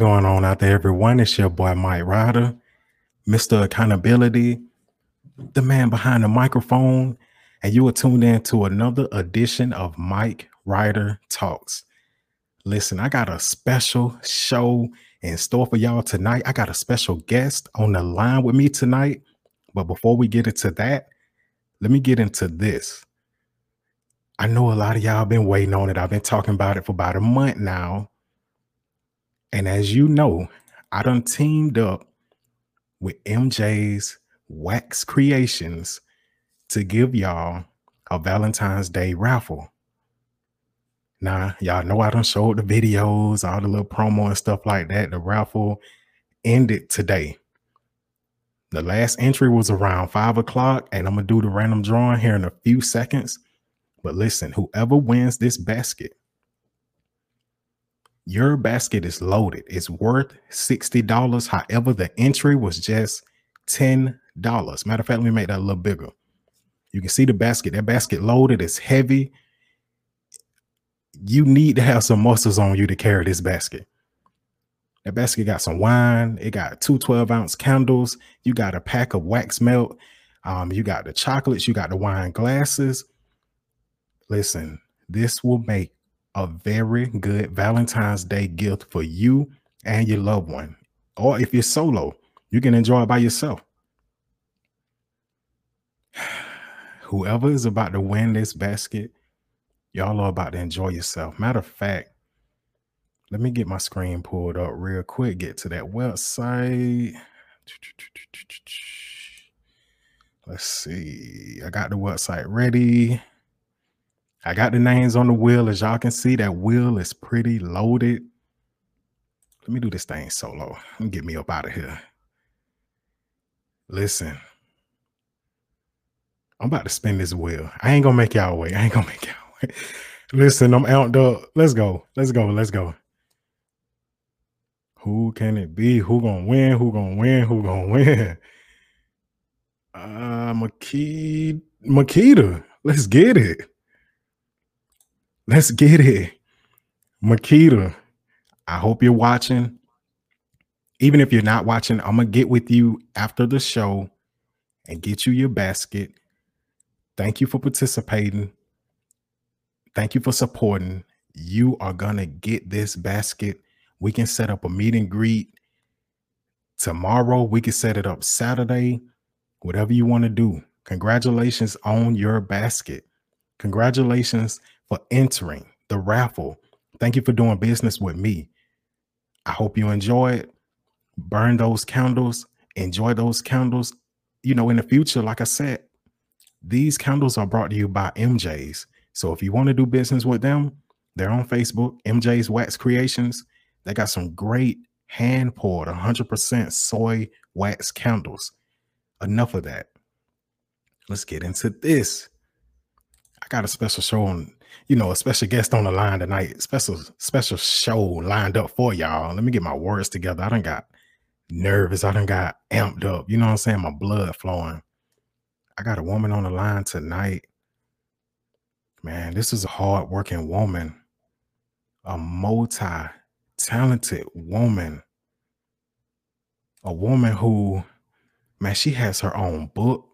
Going on out there, everyone? It's your boy Mike Ryder, Mr. Accountability, the man behind the microphone, and you are tuned in to another edition of Mike Ryder Talks. Listen, I got a special show in store for y'all tonight. I got a special guest on the line with me tonight. But before we get into that, let me get into this. I know a lot of y'all have been waiting on it. I've been talking about it for about a month now and as you know, I done teamed up with MJ's Wax Creations to give y'all a Valentine's Day raffle. Now, y'all know I done showed the videos, all the little promo and stuff like that. The raffle ended today. The last entry was around five o'clock, and I'm gonna do the random drawing here in a few seconds. But listen, whoever wins this basket your basket is loaded. It's worth $60. However, the entry was just $10. Matter of fact, let me make that a little bigger. You can see the basket. That basket loaded. It's heavy. You need to have some muscles on you to carry this basket. That basket got some wine. It got two 12 ounce candles. You got a pack of wax melt. Um, you got the chocolates. You got the wine glasses. Listen, this will make a very good Valentine's Day gift for you and your loved one. Or if you're solo, you can enjoy it by yourself. Whoever is about to win this basket, y'all are about to enjoy yourself. Matter of fact, let me get my screen pulled up real quick, get to that website. Let's see. I got the website ready. I got the names on the wheel. As y'all can see, that wheel is pretty loaded. Let me do this thing solo. Get me up out of here. Listen, I'm about to spin this wheel. I ain't gonna make y'all wait. I ain't gonna make y'all wait. Listen, I'm out up. Let's go. Let's go. Let's go. Who can it be? Who gonna win? Who gonna win? Who gonna win? Uh Makita. Makita. Let's get it. Let's get it. Makita, I hope you're watching. Even if you're not watching, I'm going to get with you after the show and get you your basket. Thank you for participating. Thank you for supporting. You are going to get this basket. We can set up a meet and greet tomorrow. We can set it up Saturday, whatever you want to do. Congratulations on your basket. Congratulations for entering the raffle. Thank you for doing business with me. I hope you enjoy it. Burn those candles, enjoy those candles. You know, in the future, like I said, these candles are brought to you by MJ's. So if you want to do business with them, they're on Facebook, MJ's Wax Creations. They got some great hand poured 100% soy wax candles. Enough of that. Let's get into this. I got a special show on you know, a special guest on the line tonight. Special, special show lined up for y'all. Let me get my words together. I don't got nervous. I don't got amped up. You know what I'm saying? My blood flowing. I got a woman on the line tonight. Man, this is a hard-working woman, a multi-talented woman, a woman who, man, she has her own book.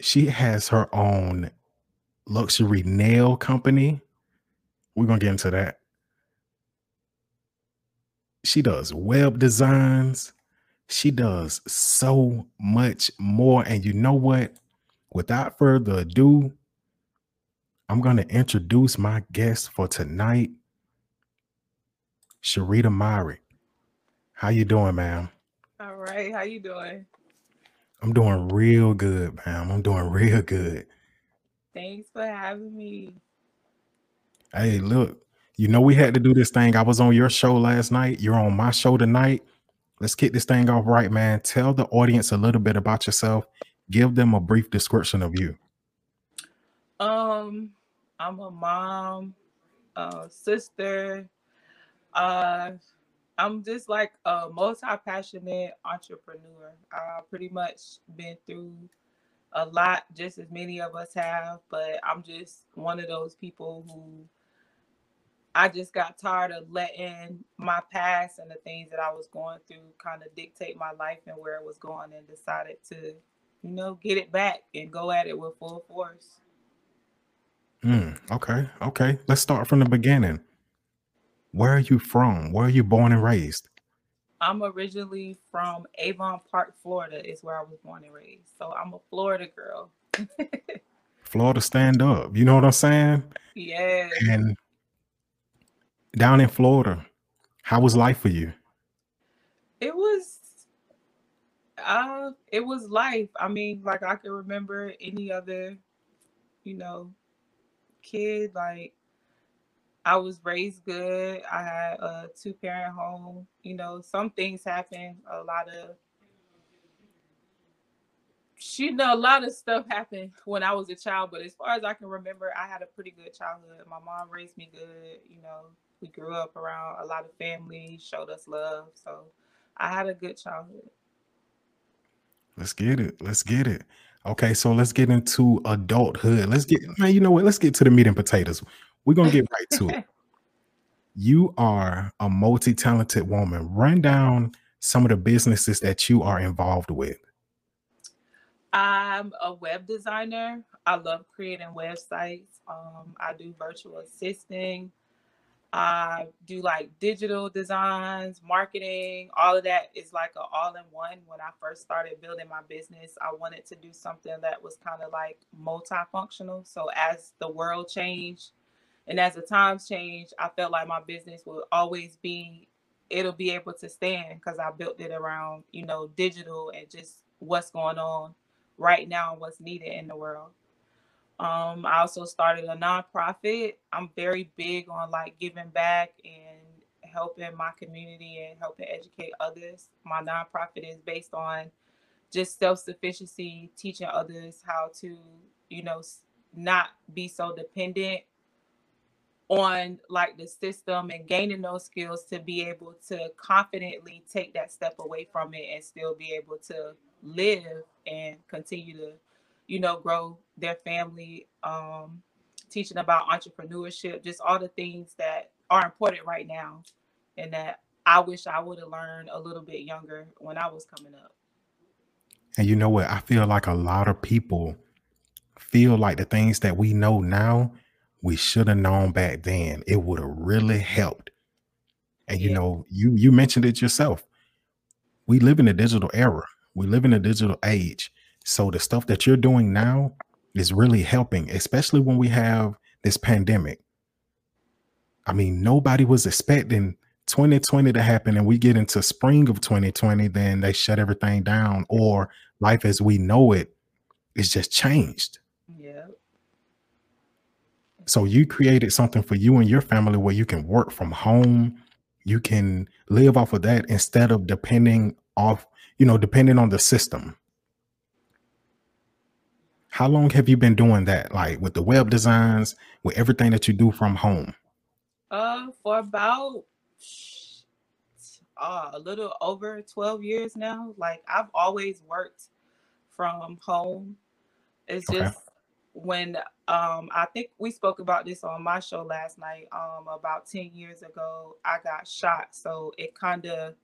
She has her own luxury nail company. We're gonna get into that. She does web designs. She does so much more. And you know what? Without further ado, I'm going to introduce my guest for tonight, Sharita Myrick. How you doing, ma'am? All right. How you doing? I'm doing real good, ma'am. I'm doing real good. Thanks for having me. Hey, look, you know we had to do this thing. I was on your show last night. You're on my show tonight. Let's kick this thing off right, man. Tell the audience a little bit about yourself. Give them a brief description of you. Um, I'm a mom, a sister. Uh, I'm just like a multi-passionate entrepreneur. I pretty much been through a lot, just as many of us have, but I'm just one of those people who I just got tired of letting my past and the things that I was going through kind of dictate my life and where it was going and decided to, you know, get it back and go at it with full force. Mm, okay, okay. Let's start from the beginning. Where are you from? Where are you born and raised? I'm originally from Avon Park, Florida, is where I was born and raised. So I'm a Florida girl. Florida stand up. You know what I'm saying? Yeah. And down in Florida, how was life for you? It was uh it was life. I mean, like I can remember any other, you know, kid. Like I was raised good. I had a two parent home. You know, some things happen. A lot of you know, a lot of stuff happened when I was a child, but as far as I can remember, I had a pretty good childhood. My mom raised me good, you know, we grew up around a lot of family, showed us love. So I had a good childhood. Let's get it. Let's get it. Okay, so let's get into adulthood. Let's get man, you know what? Let's get to the meat and potatoes. We're gonna get right to it. You are a multi-talented woman. Run down some of the businesses that you are involved with. I'm a web designer. I love creating websites. Um, I do virtual assisting. I do like digital designs, marketing, all of that is like an all in one. When I first started building my business, I wanted to do something that was kind of like multifunctional. So as the world changed and as the times change, I felt like my business will always be, it'll be able to stand because I built it around, you know, digital and just what's going on right now and what's needed in the world. Um, I also started a nonprofit. I'm very big on like giving back and helping my community and helping educate others. My nonprofit is based on just self sufficiency, teaching others how to, you know, not be so dependent on like the system and gaining those skills to be able to confidently take that step away from it and still be able to live and continue to you know, grow their family, um, teaching about entrepreneurship, just all the things that are important right now and that I wish I would have learned a little bit younger when I was coming up. And you know what? I feel like a lot of people feel like the things that we know now, we should have known back then. It would have really helped. And you know, you you mentioned it yourself. We live in a digital era. We live in a digital age. So the stuff that you're doing now is really helping, especially when we have this pandemic. I mean, nobody was expecting 2020 to happen and we get into spring of 2020, then they shut everything down, or life as we know it is just changed. So you created something for you and your family where you can work from home, you can live off of that instead of depending off, you know, depending on the system. How long have you been doing that? Like with the web designs, with everything that you do from home? Uh, for about uh, a little over 12 years now. Like I've always worked from home. It's okay. just when um I think we spoke about this on my show last night. Um about 10 years ago, I got shot. So it kind of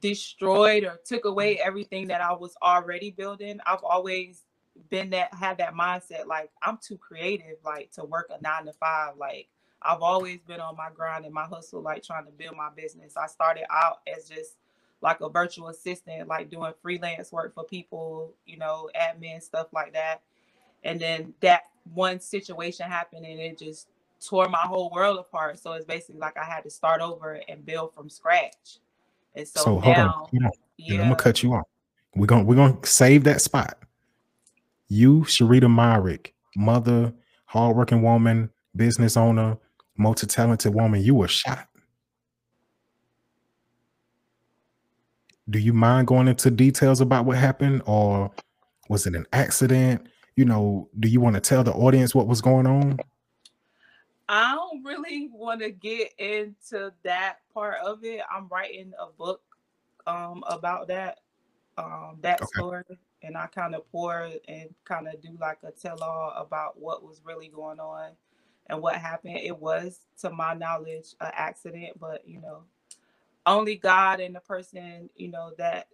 destroyed or took away everything that I was already building. I've always been that had that mindset like I'm too creative like to work a nine to five. Like I've always been on my grind and my hustle, like trying to build my business. I started out as just like a virtual assistant, like doing freelance work for people, you know, admin stuff like that. And then that one situation happened and it just tore my whole world apart. So it's basically like I had to start over and build from scratch. And so, so now, hold on, hold on. Yeah. I'm gonna cut you off. We're gonna we're gonna save that spot. You, Sharita Myrick, mother, hardworking woman, business owner, multi-talented woman, you were shot. Do you mind going into details about what happened, or was it an accident? You know, do you want to tell the audience what was going on? I don't really want to get into that part of it. I'm writing a book um, about that um, that okay. story and I kind of pour and kind of do like a tell all about what was really going on. and what happened. It was, to my knowledge, an accident, but you know, only God and the person, you know, that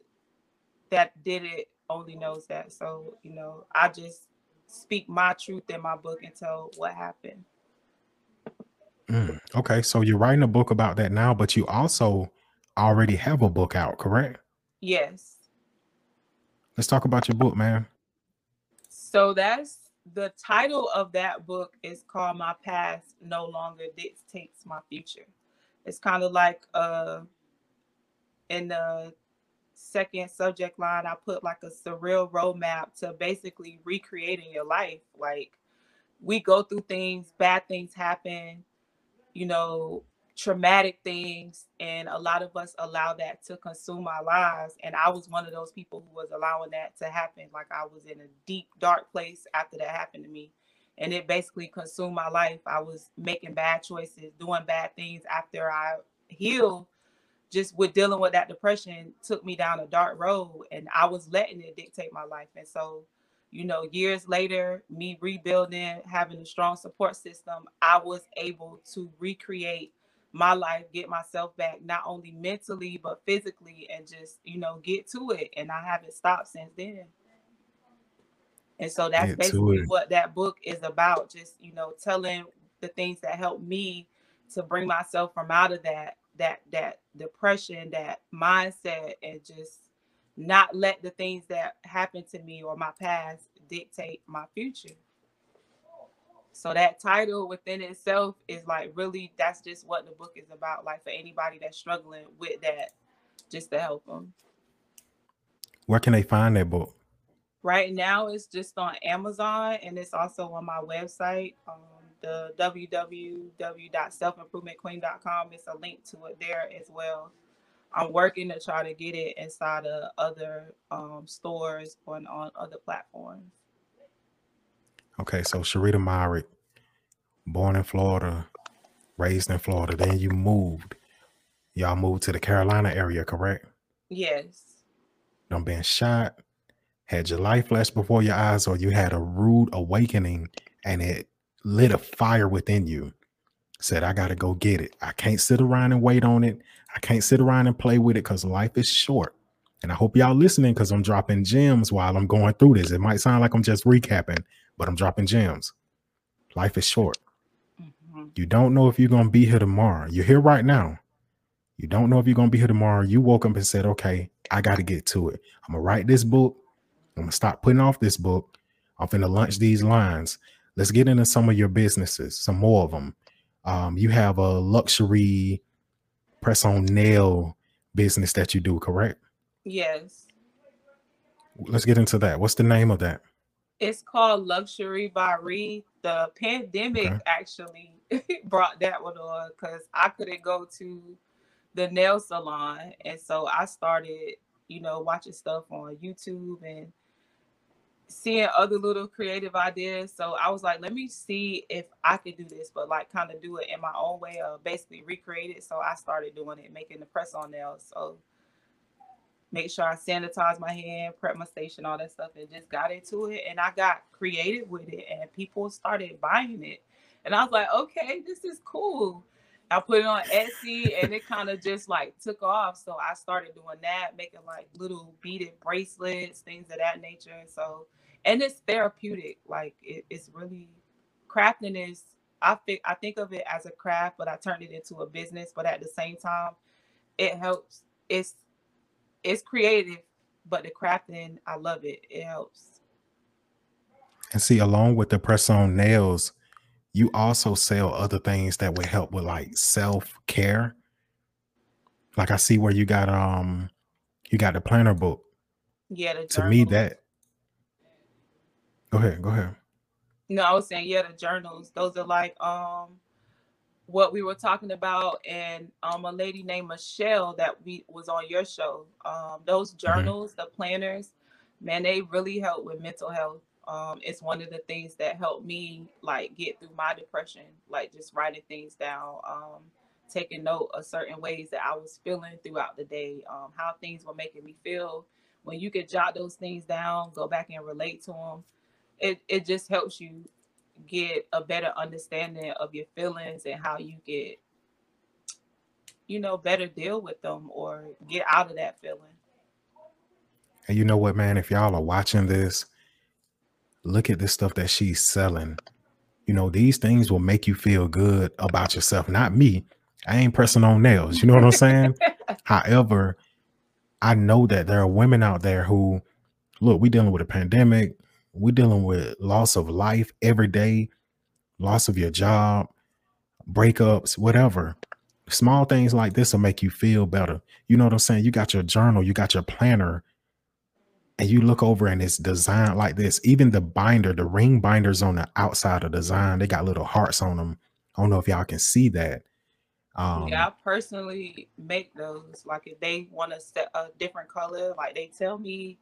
that did it only knows that. So, you know, I just speak my truth in my book and tell what happened. Mm, okay, so you're writing a book about that now, but you also already have a book out, correct? Yes. Let's talk about your book, man. So that's the title of that book is called My Past No Longer Dictates My Future. It's kind of like uh in the second subject line, I put like a surreal roadmap to basically recreating your life. Like we go through things, bad things happen, you know, traumatic things, and a lot of us allow that to consume our lives. And I was one of those people who was allowing that to happen. Like I was in a deep, dark place after that happened to me. And it basically consumed my life. I was making bad choices, doing bad things after I healed just with dealing with that depression took me down a dark road and I was letting it dictate my life. And so, you know, years later, me rebuilding, having a strong support system, I was able to recreate my life, get myself back, not only mentally, but physically, and just, you know, get to it. And I haven't stopped since then. And so that's get basically what that book is about. Just, you know, telling the things that helped me to bring myself from out of that that that depression, that mindset, and just not let the things that happened to me or my past dictate my future. So that title within itself is like really that's just what the book is about. Like for anybody that's struggling with that, just to help them. Where can they find that book? Right now, it's just on Amazon and it's also on my website. Um, the www.selfimprovementqueen.com. It's a link to it there as well. I'm working to try to get it inside of other um, stores on, on other platforms. Okay, so Sharita Myrick, born in Florida, raised in Florida, then you moved. Y'all moved to the Carolina area, correct? Yes. Done been shot, had your life flash before your eyes, or you had a rude awakening and it lit a fire within you. Said, I got to go get it. I can't sit around and wait on it. I can't sit around and play with it because life is short. And I hope y'all listening because I'm dropping gems while I'm going through this. It might sound like I'm just recapping, but I'm dropping gems. Life is short. Mm-hmm. You don't know if you're going to be here tomorrow. You're here right now. You don't know if you're going to be here tomorrow. You woke up and said, okay, I got to get to it. I'm going to write this book. I'm going to stop putting off this book. I'm going to lunch these lines let's get into some of your businesses, some more of them. Um, you have a luxury press on nail business that you do, correct? Yes. Let's get into that. What's the name of that? It's called Luxury by Ree. The pandemic okay. actually brought that one on because I couldn't go to the nail salon. And so I started, you know, watching stuff on YouTube and seeing other little creative ideas. So I was like, let me see if I could do this, but like kind of do it in my own way of basically recreate it. So I started doing it, making the press on nails. So make sure I sanitize my hand, prep my station, all that stuff, and just got into it. And I got creative with it, and people started buying it. And I was like, okay, this is cool. I put it on Etsy and it kind of just like took off. So I started doing that, making like little beaded bracelets, things of that nature. So and it's therapeutic. Like it, it's really crafting is I think I think of it as a craft, but I turned it into a business. But at the same time, it helps. It's it's creative, but the crafting, I love it. It helps. And see, along with the press on nails, you also sell other things that would help with like self care. Like I see where you got um you got the planner book. Yeah, to me that Go ahead. Go ahead. No, I was saying, yeah, the journals. Those are like um what we were talking about, and um a lady named Michelle that we was on your show. Um, those journals, mm-hmm. the planners, man, they really help with mental health. Um, it's one of the things that helped me like get through my depression, like just writing things down, um, taking note of certain ways that I was feeling throughout the day, um, how things were making me feel. When you could jot those things down, go back and relate to them, it, it just helps you get a better understanding of your feelings and how you get you know better deal with them or get out of that feeling. And you know what man? If y'all are watching this look at this stuff that she's selling. You know these things will make you feel good about yourself. Not me. I ain't pressing on nails. You know what i'm saying? However i know that there are women out there who look we dealing with a pandemic we're dealing with loss of life every day, loss of your job, breakups, whatever. Small things like this will make you feel better. You know what I'm saying? You got your journal, you got your planner, and you look over and it's designed like this. Even the binder, the ring binders on the outside of the design, they got little hearts on them. I don't know if y'all can see that. Um, yeah, I personally make those. Like if they want to set a different color, like they tell me,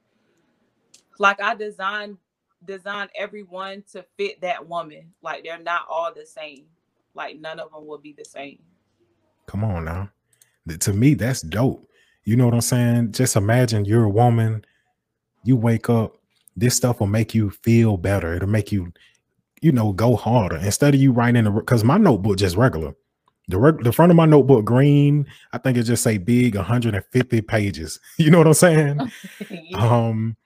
like I design design everyone to fit that woman. Like they're not all the same. Like none of them will be the same. Come on now. To me, that's dope. You know what I'm saying? Just imagine you're a woman, you wake up, this stuff will make you feel better. It'll make you, you know, go harder. Instead of you writing the because my notebook just regular. The, reg, the front of my notebook green, I think it just say big 150 pages. You know what I'm saying? yeah. Um,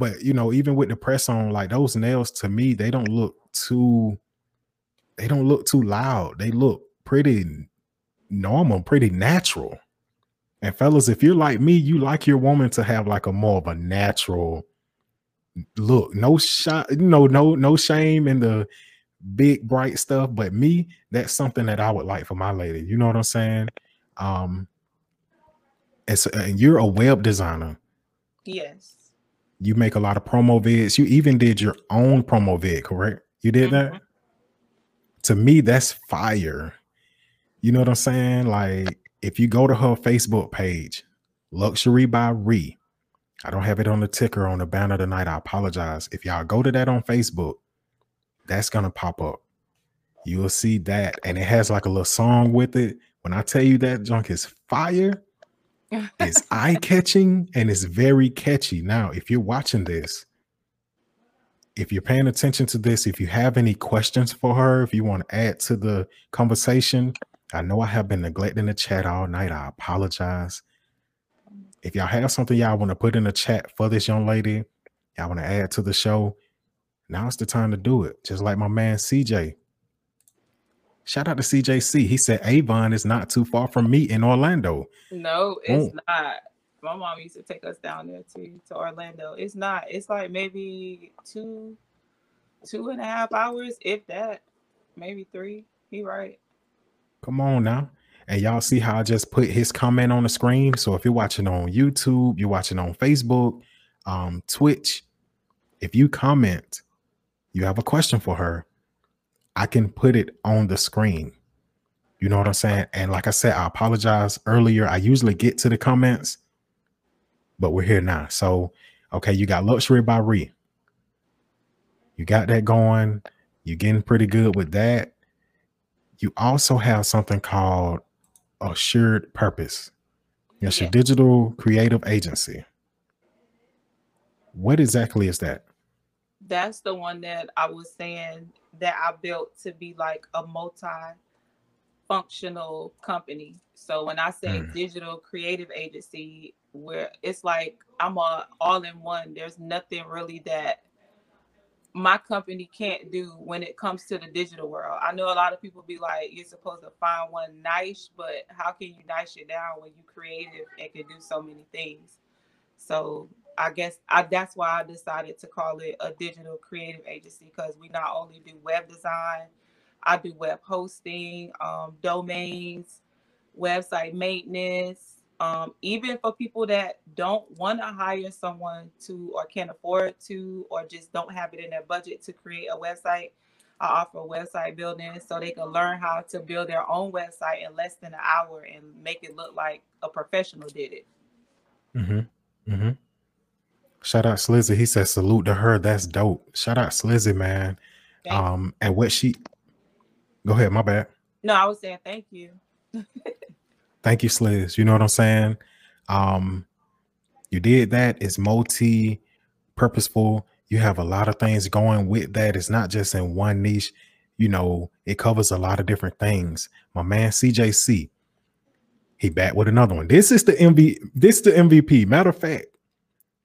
but you know, even with the press on, like those nails to me, they don't look too they don't look too loud. They look pretty normal, pretty natural. And fellas, if you're like me, you like your woman to have like a more of a natural look. No shot, know, no, no shame in the big bright stuff. But me, that's something that I would like for my lady. You know what I'm saying? Um, and, and you're a web designer. Yes you make a lot of promo vids. You even did your own promo vid, correct? You did mm-hmm. that? To me, that's fire. You know what I'm saying? Like, if you go to her Facebook page, Luxury by Ree, I don't have it on the ticker on the banner tonight. I apologize. If y'all go to that on Facebook, that's gonna pop up. You'll see that, and it has like a little song with it. When I tell you that junk is fire, it's eye catching and it's very catchy. Now, if you're watching this, if you're paying attention to this, if you have any questions for her, if you want to add to the conversation, I know I have been neglecting the chat all night. I apologize. If y'all have something y'all want to put in the chat for this young lady, y'all want to add to the show, now's the time to do it. Just like my man CJ. Shout out to CJC. He said Avon is not too far from me in Orlando. No, it's not. My mom used to take us down there to to Orlando. It's not. It's like maybe two, two and a half hours, if that, maybe three. He right. Come on now. And y'all see how I just put his comment on the screen. So if you're watching on YouTube, you're watching on Facebook, um, Twitch, if you comment, you have a question for her, I can put it on the screen. You know what I'm saying? And like I said, I apologize earlier. I usually get to the comments, but we're here now. So, okay, you got luxury by Ree. You got that going. You're getting pretty good with that. You also have something called Assured Purpose. It's yeah. your digital creative agency. What exactly is that? That's the one that I was saying that I built to be like a multi functional company. So when I say mm. digital creative agency, where it's like I'm a all in one, there's nothing really that my company can't do when it comes to the digital world. I know a lot of people be like, you're supposed to find one niche, but how can you niche it down when you creative and can do so many things? So I guess I, that's why I decided to call it a digital creative agency because we not only do web design, I do web hosting, um, domains, website maintenance, um, even for people that don't want to hire someone to or can't afford to or just don't have it in their budget to create a website. I offer website building so they can learn how to build their own website in less than an hour and make it look like a professional did it. Mm-hmm. Mm-hmm. Shout out Slizzy. He says salute to her. That's dope. Shout out Slizzy, man. Thank um, and what she go ahead, my bad. No, I was saying thank you. thank you, Sliz. You know what I'm saying? Um, you did that. It's multi purposeful. you have a lot of things going with that. It's not just in one niche, you know, it covers a lot of different things. My man CJC, he back with another one. This is the MV, this is the MVP. Matter of fact,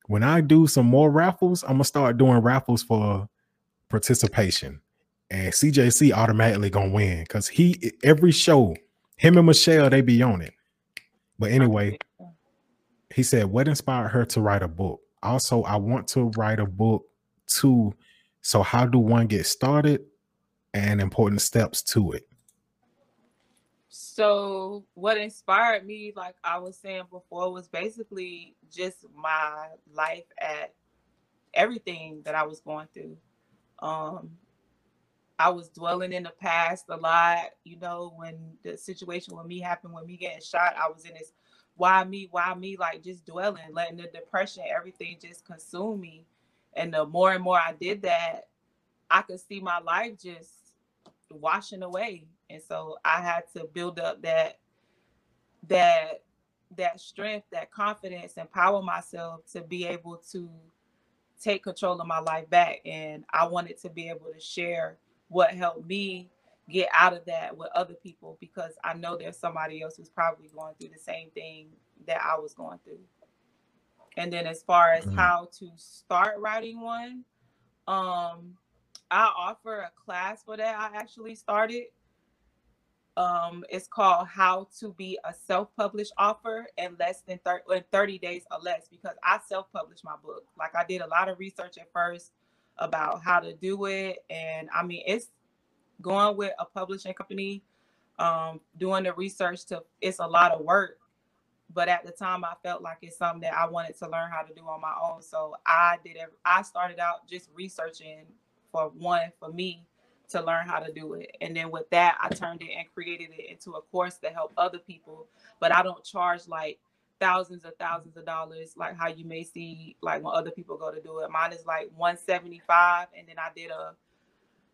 when I do some more raffles, I'm gonna start doing raffles for participation. And CJC automatically gonna win because he every show, him and Michelle, they be on it. But anyway, he said, What inspired her to write a book? Also, I want to write a book too. So, how do one get started and important steps to it? So, what inspired me, like I was saying before, was basically just my life at everything that I was going through. Um, I was dwelling in the past a lot. You know, when the situation with me happened, when me getting shot, I was in this why me, why me, like just dwelling, letting the depression, everything just consume me. And the more and more I did that, I could see my life just washing away. And so I had to build up that that that strength, that confidence, empower myself to be able to take control of my life back. And I wanted to be able to share what helped me get out of that with other people because I know there's somebody else who's probably going through the same thing that I was going through. And then as far as mm-hmm. how to start writing one, um, I offer a class for that. I actually started. Um, it's called How to Be a Self-Published Author in less than 30, 30 days or less because I self-published my book. Like I did a lot of research at first about how to do it. And I mean it's going with a publishing company, um, doing the research to it's a lot of work. But at the time, I felt like it's something that I wanted to learn how to do on my own. So I did. I started out just researching for one for me to learn how to do it, and then with that, I turned it and created it into a course to help other people. But I don't charge like thousands of thousands of dollars like how you may see like when other people go to do it. Mine is like 175 and then i did a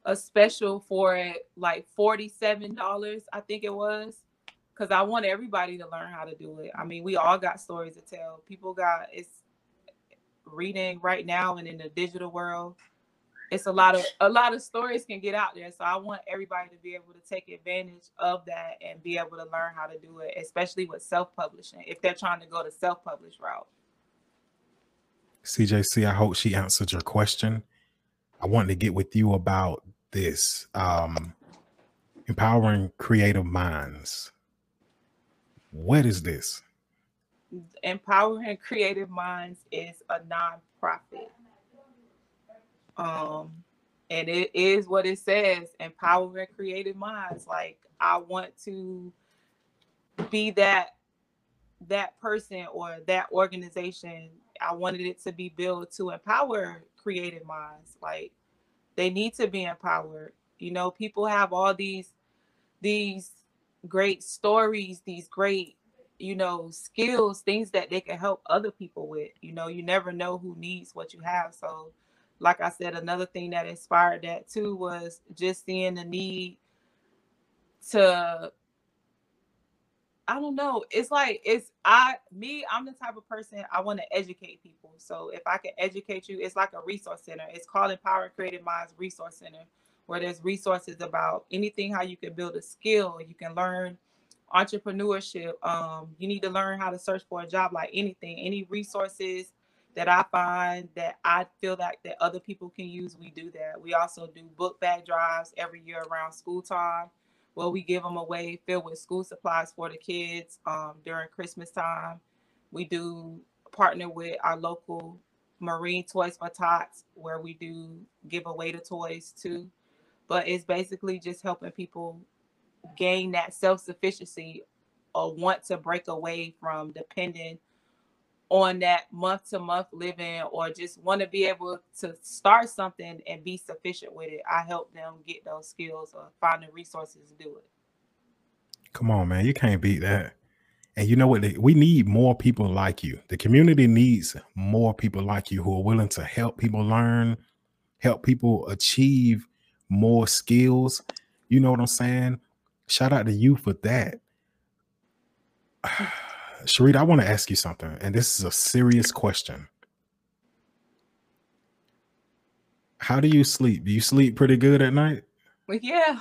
a special for it like $47 i think it was. Because i want everybody to learn how to do it. I mean we all got stories to tell. People got it's reading right now and in the digital world it's a lot of a lot of stories can get out there so i want everybody to be able to take advantage of that and be able to learn how to do it especially with self-publishing if they're trying to go the self-published route cjc i hope she answered your question i wanted to get with you about this um, empowering creative minds. What is this? Empowering Creative Minds is a nonprofit. Um, and it is what it says empowering creative minds. Like, I want to be that that person or that organization i wanted it to be built to empower creative minds like they need to be empowered. You know, people have all these these great stories, these great, you know, skills, things that they can help other people with. You know, you never know who needs what you have. So, like I said, another thing that inspired that too was just seeing the need to I don't know. It's like it's I me, I'm the type of person I want to educate people. So if I can educate you, it's like a resource center. It's called Empower Creative Minds Resource Center, where there's resources about anything how you can build a skill, you can learn entrepreneurship. Um, you need to learn how to search for a job like anything, any resources that I find that I feel like that other people can use, we do that. We also do book bag drives every year around school time where we give them away filled with school supplies for the kids um, during Christmas time. We do partner with our local Marine Toys for Tots, where we do give away the toys too. But it's basically just helping people gain that self sufficiency or want to break away from depending on that month to month living or just want to be able to start something and be sufficient with it. I help them get those skills or find the resources to do it. Come on, man. You can't beat that. And you know what? We need more people like you. The community needs more people like you who are willing to help people learn, help people achieve more skills. You know what I'm saying? Shout out to you for that. Sharita, I want to ask you something, and this is a serious question. How do you sleep? Do you sleep pretty good at night? Yeah.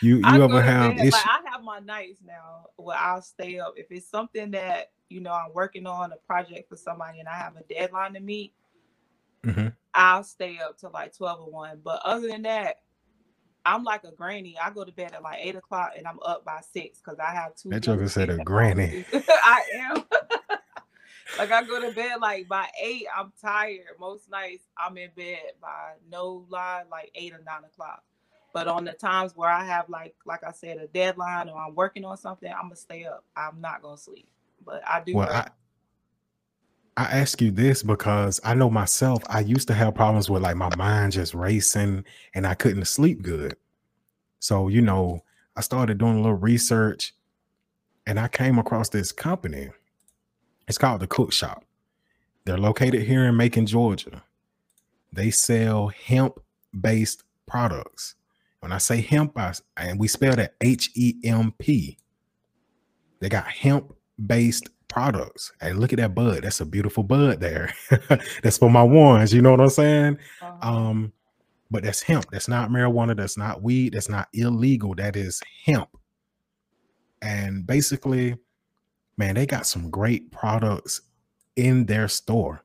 You you I ever have bed, issues? like I have my nights now where I'll stay up. If it's something that, you know, I'm working on a project for somebody and I have a deadline to meet, Mhm. I'll stay up till like 12 or 1. But other than that, I'm like a granny. I go to bed at like 8 o'clock and I'm up by 6 because I have two That joker said a granny. I am. like I go to bed like by 8, I'm tired. Most nights I'm in bed by no lie, like 8 or 9 o'clock. But on the times where I have like like I said, a deadline or I'm working on something, I'm gonna stay up. I'm not gonna sleep. But I do Well. I I ask you this because I know myself, I used to have problems with like my mind just racing and I couldn't sleep good. So, you know, I started doing a little research and I came across this company. It's called the Cook Shop. They're located here in Macon, Georgia. They sell hemp based products. When I say hemp, I, and we spell that H E M P, they got hemp based products. Hey, look at that bud. That's a beautiful bud there. that's for my ones. You know what I'm saying? Uh-huh. Um, but that's hemp. That's not marijuana. That's not weed. That's not illegal. That is hemp. And basically, man, they got some great products in their store.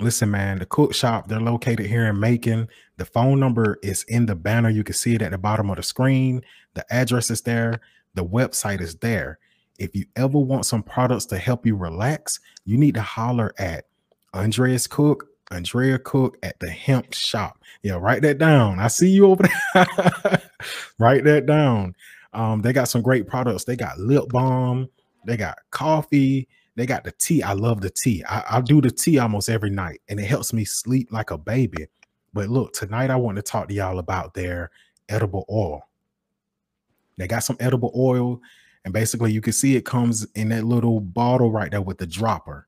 Listen, man, the cook shop, they're located here in Macon. The phone number is in the banner. You can see it at the bottom of the screen. The address is there. The website is there. If you ever want some products to help you relax, you need to holler at Andreas Cook, Andrea Cook at the hemp shop. Yeah, write that down. I see you over there. write that down. Um, they got some great products. They got lip balm, they got coffee, they got the tea. I love the tea. I, I do the tea almost every night, and it helps me sleep like a baby. But look, tonight I want to talk to y'all about their edible oil. They got some edible oil, and basically you can see it comes in that little bottle right there with the dropper.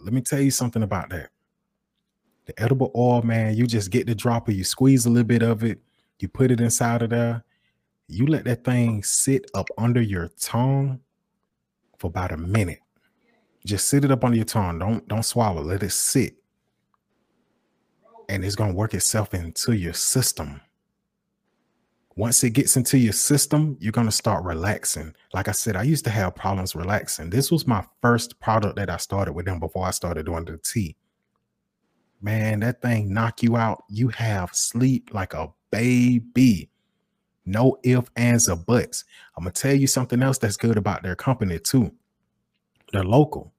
Let me tell you something about that. The edible oil, man, you just get the dropper, you squeeze a little bit of it, you put it inside of there, you let that thing sit up under your tongue for about a minute. Just sit it up under your tongue. Don't don't swallow. Let it sit. And it's gonna work itself into your system. Once it gets into your system, you're gonna start relaxing. Like I said, I used to have problems relaxing. This was my first product that I started with them before I started doing the tea. Man, that thing knock you out. You have sleep like a baby. No ifs, ands, or buts. I'm gonna tell you something else that's good about their company too. They're local.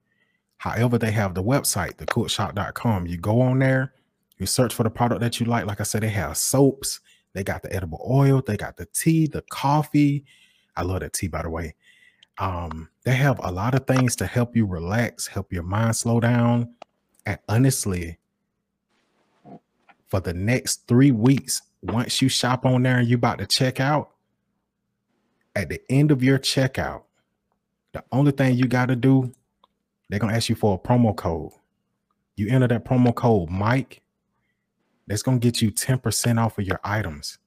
However, they have the website, thecookshop.com. You go on there, you search for the product that you like. Like I said, they have soaps, they got the edible oil, they got the tea, the coffee. I love that tea, by the way. Um, they have a lot of things to help you relax, help your mind slow down. And honestly, for the next three weeks, once you shop on there and you about to check out, at the end of your checkout, the only thing you got to do, they're gonna ask you for a promo code. You enter that promo code, Mike. That's gonna get you 10% off of your items.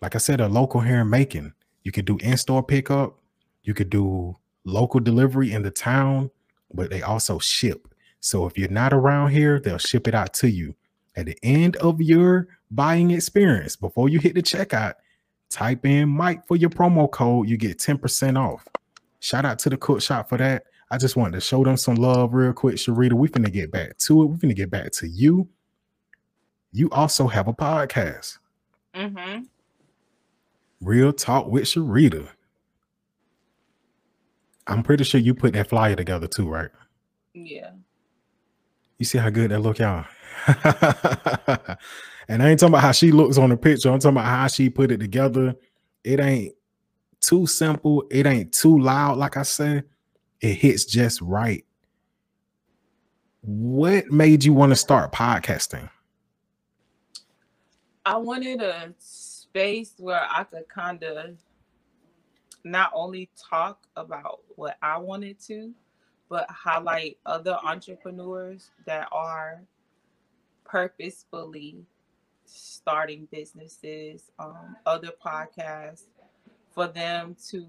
Like I said, a local here in Macon. You could do in-store pickup, you could do local delivery in the town, but they also ship. So if you're not around here, they'll ship it out to you. At the end of your buying experience, before you hit the checkout, type in Mike for your promo code. You get 10% off. Shout out to the cook shop for that. I just wanted to show them some love real quick, Sharita. We finna get back to it. We finna get back to you. You also have a podcast, mm-hmm. Real Talk with Sharita. I'm pretty sure you put that flyer together too, right? Yeah. You see how good that look, y'all. and I ain't talking about how she looks on the picture. I'm talking about how she put it together. It ain't too simple. It ain't too loud. Like I said, it hits just right. What made you want to start podcasting? I wanted a space where I could kind of not only talk about what I wanted to, but highlight other entrepreneurs that are purposefully starting businesses, um, other podcasts, for them to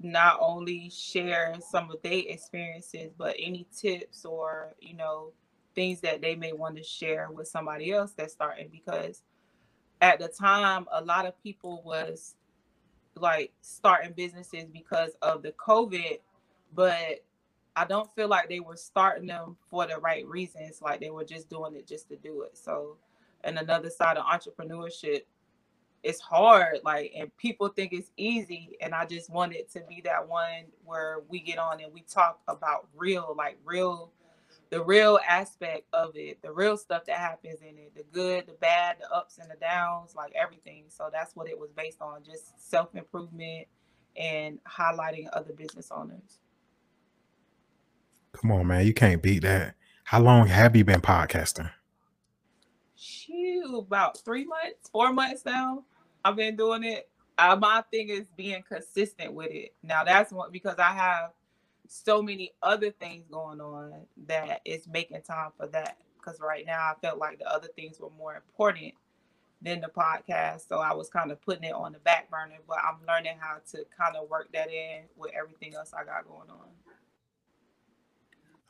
not only share some of their experiences, but any tips or, you know, things that they may want to share with somebody else that's starting because at the time a lot of people was like starting businesses because of the covid but i don't feel like they were starting them for the right reasons like they were just doing it just to do it. So and another side of entrepreneurship it's hard like and people think it's easy and i just wanted to be that one where we get on and we talk about real like real the real aspect of it, the real stuff that happens in it, the good, the bad, the ups and the downs, like everything. So that's what it was based on, just self improvement and highlighting other business owners. Come on, man, you can't beat that. How long have you been podcasting? Shoot, about three months, four months now. I've been doing it. Uh, my thing is being consistent with it. Now that's what because I have so many other things going on that it's making time for that. Because right now I felt like the other things were more important than the podcast. So I was kind of putting it on the back burner, but I'm learning how to kind of work that in with everything else I got going on.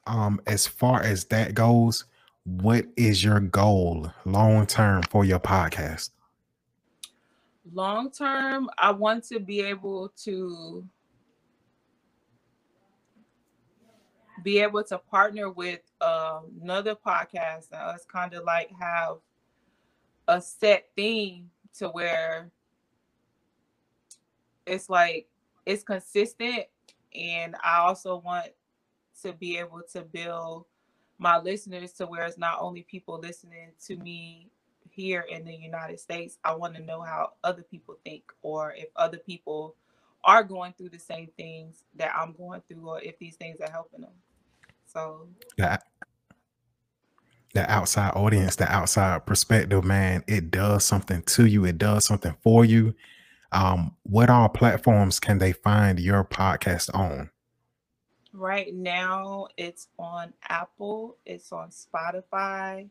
Um, as far as that goes, what is your goal long term for your podcast? Long term, I want to be able to be able to partner with uh, another podcast and us kind of like have a set theme to where it's like it's consistent and i also want to be able to build my listeners to where it's not only people listening to me here in the united states i want to know how other people think or if other people are going through the same things that i'm going through or if these things are helping them so that the outside audience, the outside perspective, man, it does something to you. It does something for you. Um, what all platforms can they find your podcast on? Right now, it's on Apple, it's on Spotify,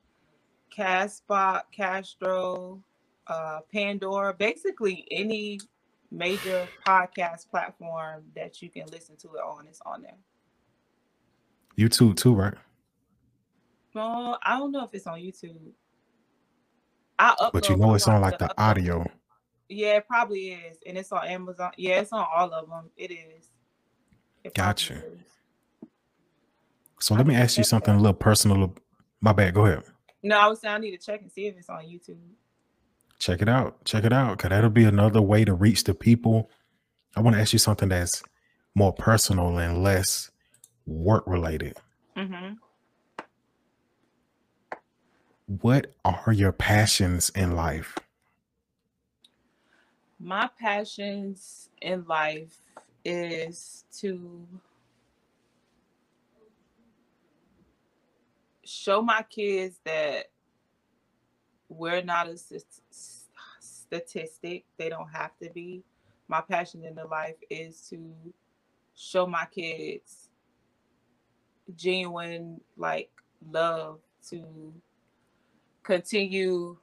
Castbox, Castro, uh, Pandora, basically any major podcast platform that you can listen to it on is on there. YouTube too, right? No, I don't know if it's on YouTube. I upload but you know it's on like the, the audio. Yeah, it probably is, and it's on Amazon. Yeah, it's on all of them. It is. It gotcha. Is. So I let me ask you something that. a little personal. My bad. Go ahead. No, I was saying I need to check and see if it's on YouTube. Check it out. Check it out. Cause that'll be another way to reach the people. I want to ask you something that's more personal and less work related. Mm-hmm. What are your passions in life? My passions in life is to show my kids that we're not a statistic. They don't have to be. My passion in the life is to show my kids genuine like love to continue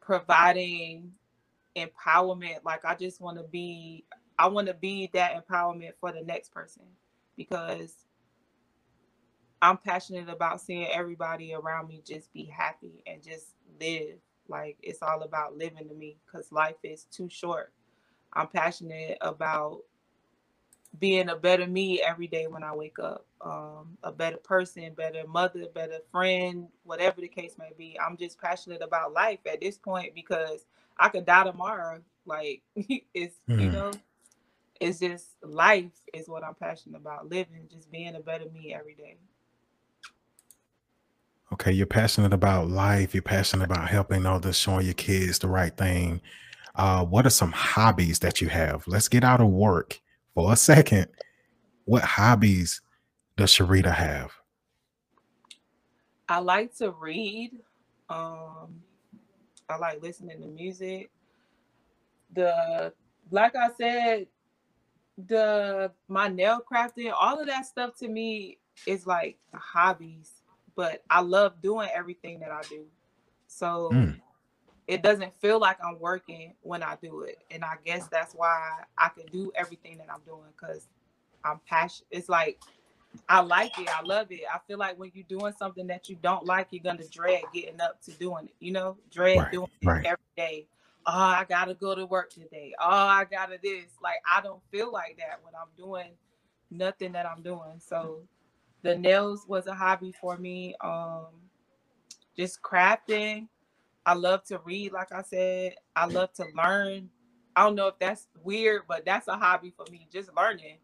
providing empowerment. Like i just want to be i want to be that empowerment for the next person because i'm passionate about seeing everybody around me just be happy and just live. Like it's all about living to me because life is too short. I'm passionate about being a better me every day when I wake up, um, a better person, better mother, better friend, whatever the case may be. I'm just passionate about life at this point because I could die tomorrow. Like it's mm. you hmm. know, it's just life is what I'm passionate about. Living, just being a better me every day. Okay, you're passionate about life. You're passionate about helping others, showing your kids the right thing. Uh, what are some hobbies that you have? Let's get out of work for a second, what hobbies does Sharita have? I like to read. Um, I like listening to music. The like I said, the my nail crafting, all of that stuff to me is like hobbies, but I love doing everything that I do. So mm it doesn't feel like I'm working when I do it. And I guess that's why I can do everything that I'm doing because I'm passionate. It's like I like it. I love it. I feel like when you're doing something that you don't like, you're gonna dread getting up to doing it. You know, dread Right, doing right. it every day. Oh, I gotta go to work today. Oh, I gotta this. Like I don't feel like that when I'm doing nothing that I'm doing. So the nails was a hobby for me. Um just crafting. I love to read, like I said. I love to learn. I don't know if that's weird, but that's a hobby for me. Just learning.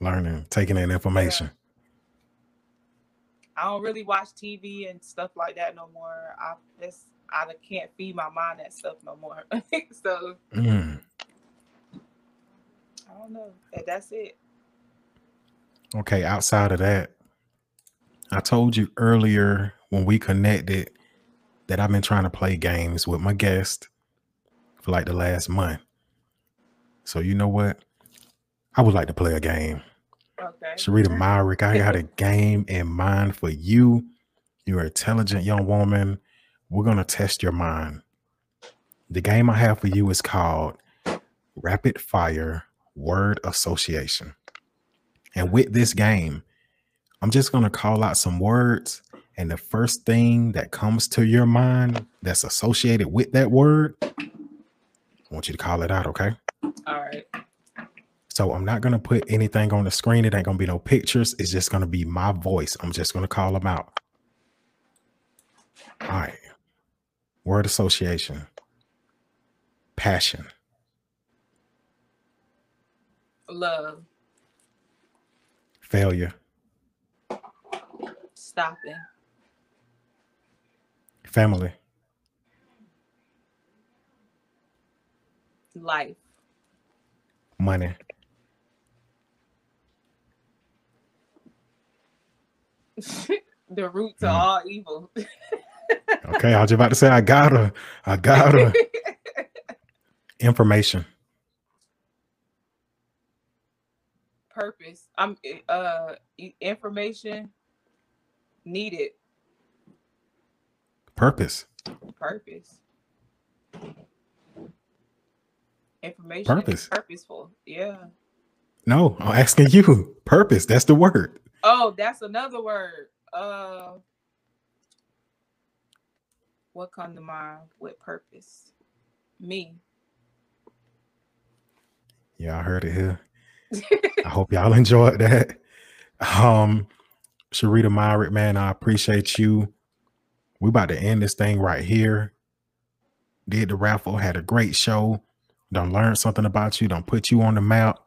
Learning, taking in information. I don't really watch TV and stuff like that no more. I just I can't feed my mind that stuff no more. so Mm. I don't know. That- That's it. Okay, outside of that, I told you earlier when we connected that I've been trying to play games with my guest for like the last month. So you know what? I would like to play a game. Okay. Sharita Myrick, I got a game in mind for you. You're an intelligent young woman. We're going to test your mind. The game I have for you is called Rapid Fire Word Association. And with this game, I'm just going to call out some words. And the first thing that comes to your mind that's associated with that word, I want you to call it out, okay? All right. So I'm not gonna put anything on the screen. It ain't gonna be no pictures. It's just gonna be my voice. I'm just gonna call them out. All right. Word association. Passion. Love. Failure. Stopping. Family. Life. Money. the root to Mm. all evil. Okay, I was about to say I got her. I got her. Information. Purpose. I'm uh information needed. Purpose. Purpose. Information. Purpose. Purposeful. Yeah. No, I'm asking you. Purpose. That's the word. Oh, that's another word. Uh what come to mind with purpose? Me. Yeah, I heard it here. I hope y'all enjoyed that. Um, Sharita Myrick, man, I appreciate you. We about to end this thing right here. Did the raffle, had a great show. Don't learn something about you. Don't put you on the map.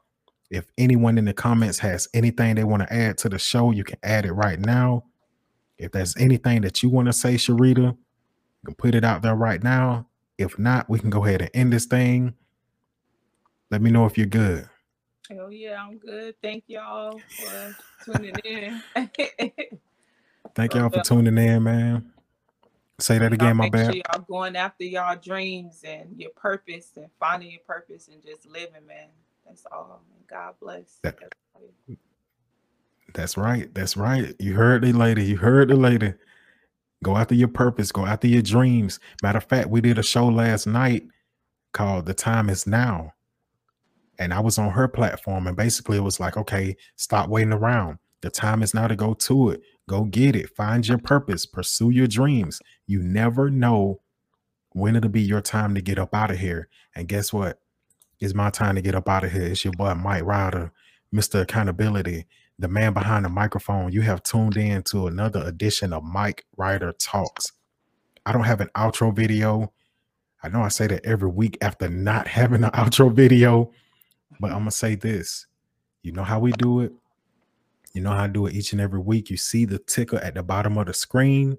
If anyone in the comments has anything they want to add to the show, you can add it right now. If there's anything that you want to say, Sharita, you can put it out there right now. If not, we can go ahead and end this thing. Let me know if you're good. Oh yeah, I'm good. Thank y'all for tuning in. Thank y'all for tuning in, man. Say that again, my bad. Sure y'all going after y'all dreams and your purpose and finding your purpose and just living, man. That's all. And God bless. That- That's right. That's right. You heard the lady. You heard the lady. Go after your purpose. Go after your dreams. Matter of fact, we did a show last night called The Time Is Now. And I was on her platform. And basically, it was like, okay, stop waiting around. The time is now to go to it. Go get it. Find your purpose. Pursue your dreams. You never know when it'll be your time to get up out of here. And guess what? It's my time to get up out of here. It's your boy, Mike Ryder, Mr. Accountability the man behind the microphone. You have tuned in to another edition of Mike Ryder Talks. I don't have an outro video. I know I say that every week after not having an outro video, but I'm going to say this. You know how we do it? You know how I do it each and every week. You see the ticker at the bottom of the screen.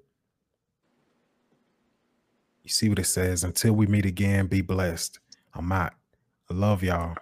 You see what it says. Until we meet again, be blessed. I'm out. I love y'all.